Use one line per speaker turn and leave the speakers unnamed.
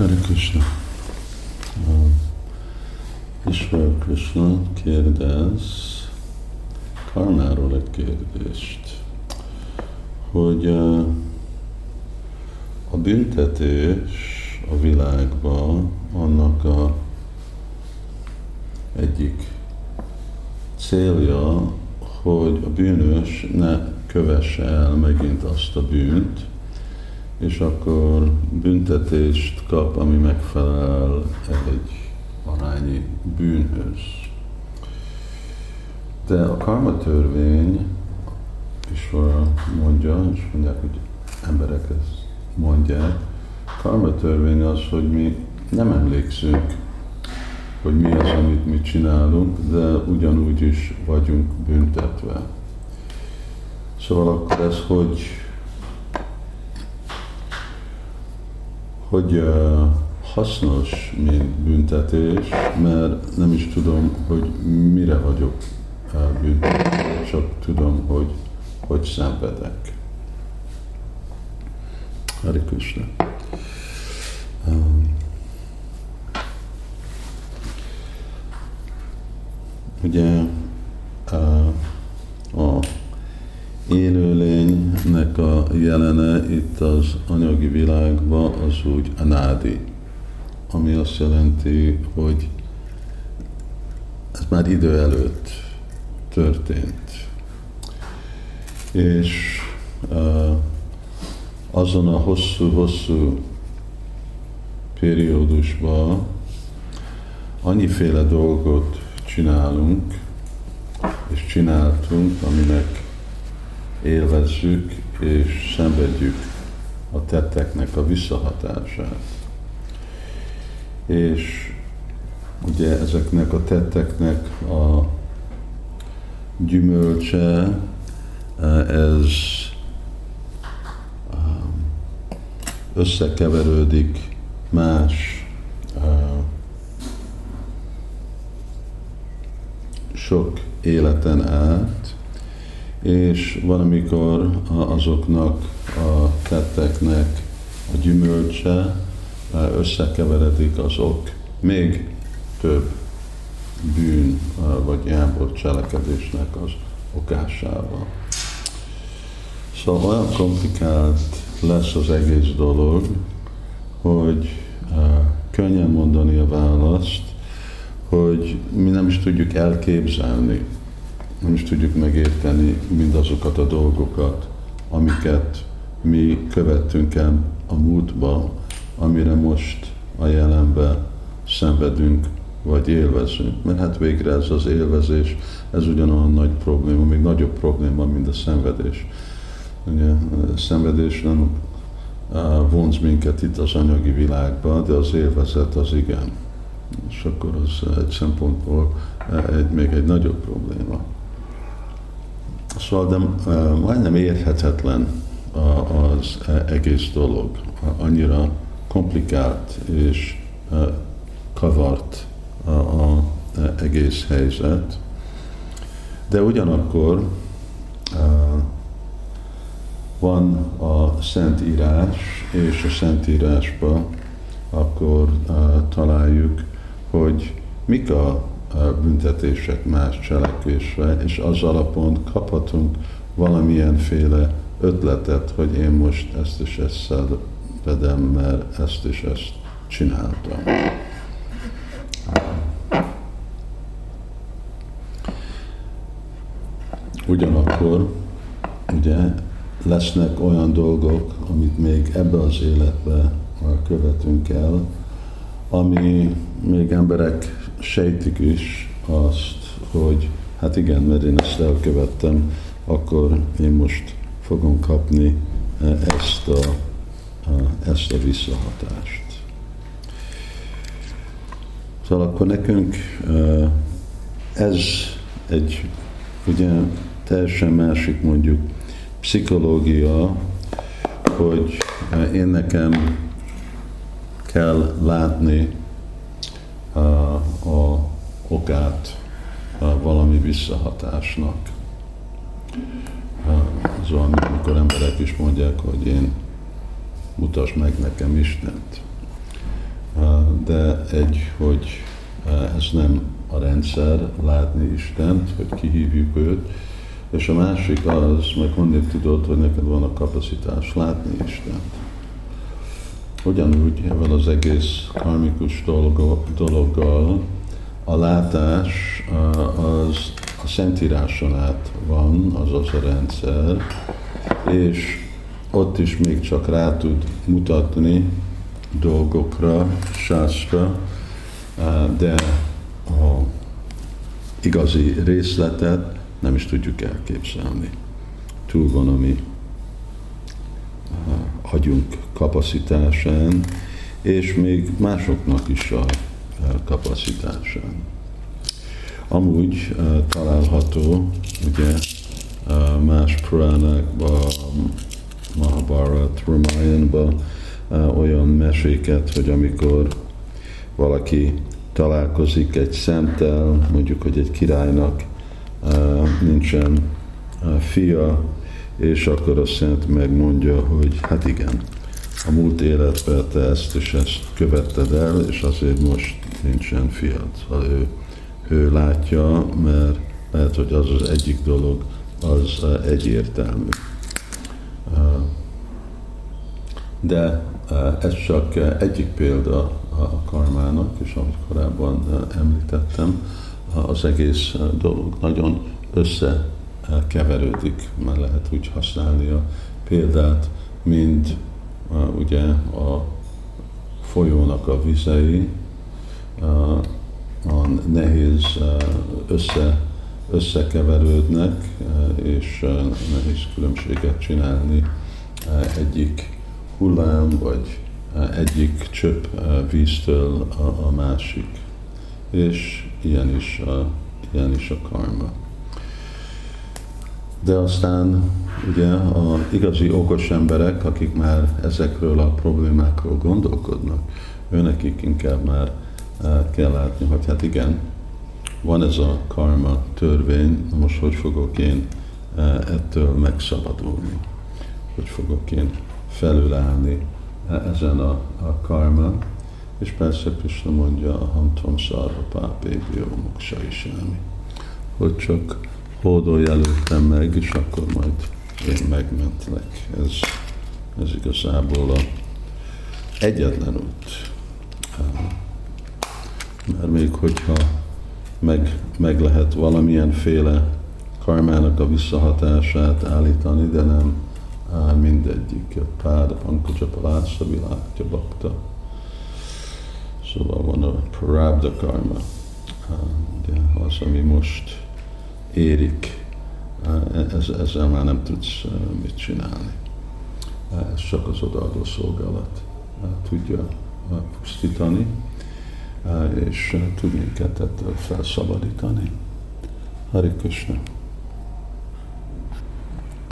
Hare Krishna. Krishna kérdez karmáról egy kérdést, hogy a büntetés a világban annak a egyik célja, hogy a bűnös ne kövesse el megint azt a bűnt, és akkor büntetést kap, ami megfelel egy arányi bűnhöz. De a karma törvény is mondja, és mondják, hogy emberek ezt mondják, karma törvény az, hogy mi nem emlékszünk, hogy mi az, amit mi csinálunk, de ugyanúgy is vagyunk büntetve. Szóval akkor ez hogy hogy hasznos, mint büntetés, mert nem is tudom, hogy mire vagyok büntetve, csak tudom, hogy hogy szenvedek. Hari Krishna. Um, ugye uh, a élőlénynek a jelene itt az anyagi világban az úgy anádi, ami azt jelenti, hogy ez már idő előtt történt. És azon a hosszú-hosszú periódusban annyiféle dolgot csinálunk, és csináltunk, aminek élvezzük és szenvedjük a tetteknek a visszahatását. És ugye ezeknek a tetteknek a gyümölcse, ez összekeverődik más sok életen át, és van, amikor azoknak a tetteknek a gyümölcse összekeveredik az ok még több bűn vagy jámbor cselekedésnek az okásával. Szóval olyan komplikált lesz az egész dolog, hogy könnyen mondani a választ, hogy mi nem is tudjuk elképzelni, nem is tudjuk megérteni mindazokat a dolgokat, amiket mi követtünk el a múltba, amire most a jelenbe szenvedünk, vagy élvezünk. Mert hát végre ez az élvezés, ez ugyanolyan nagy probléma, még nagyobb probléma, mint a szenvedés. Ugye, a szenvedés nem vonz minket itt az anyagi világba, de az élvezet az igen. És akkor az egy szempontból egy, még egy nagyobb probléma. Szóval de majdnem érthetetlen az egész dolog. Annyira komplikált és kavart a egész helyzet. De ugyanakkor van a Szentírás, és a Szentírásban akkor találjuk, hogy mik a büntetések más cselekvésre, és az alapon kaphatunk valamilyenféle ötletet, hogy én most ezt és ezt szenvedem, mert ezt és ezt csináltam. Ugyanakkor ugye lesznek olyan dolgok, amit még ebbe az életbe követünk el, ami még emberek sejtik is azt, hogy hát igen, mert én ezt elkövettem, akkor én most fogom kapni e, ezt a, ezt a visszahatást. Szóval akkor nekünk e, ez egy ugye teljesen másik mondjuk pszichológia, hogy e, én nekem kell látni a, okát valami visszahatásnak. Az olyan, amikor emberek is mondják, hogy én mutasd meg nekem Istent. de egy, hogy ez nem a rendszer látni Istent, hogy kihívjuk őt, és a másik az, meg honnét tudod, hogy neked van a kapacitás látni Istent. Ugyanúgy ebben az egész karmikus dologgal a látás az a Szentíráson át van, az az a rendszer, és ott is még csak rá tud mutatni dolgokra, sástra, de a igazi részletet nem is tudjuk elképzelni. Túl van a mi agyunk kapacitásán, és még másoknak is a kapacitásán. Amúgy található, ugye, más puránákban, Mahabharat, Ramayanban olyan meséket, hogy amikor valaki találkozik egy szemtel, mondjuk, hogy egy királynak nincsen fia, és akkor a szent megmondja, hogy hát igen, a múlt életben te ezt és ezt követted el, és azért most nincsen fiad. Szóval ő, ő látja, mert lehet, hogy az az egyik dolog, az egyértelmű. De ez csak egyik példa a karmának, és ahogy korábban említettem, az egész dolog nagyon összekeverődik, mert lehet úgy használni a példát, mint ugye a folyónak a vizei, a nehéz össze, összekeverődnek, és nehéz különbséget csinálni egyik hullám, vagy egyik csöpp víztől a, a másik. És ilyen is a, ilyen is a karma. De aztán ugye a igazi okos emberek, akik már ezekről a problémákról gondolkodnak, őnekik inkább már kell látni, hogy hát igen, van ez a karma törvény, most hogy fogok én ettől megszabadulni? Hogy fogok én felülállni ezen a, a karma? És persze Krishna mondja, a hamtom szarva pápé biomoksa is elmi. Hogy csak hódolj előttem meg, és akkor majd én megmentlek. Ez, ez igazából a egyetlen út. Mert még hogyha meg, meg lehet valamilyen féle karmának a visszahatását állítani, de nem mindegyik. Páda, Pankaja, Palásza, Világja, Bakta. Szóval van a Prabda karma, de az, ami most érik, ez, ezzel már nem tudsz mit csinálni. Ez csak az odaadó szolgálat tudja pusztítani, és tud minket ettől felszabadítani. Hari Krishna.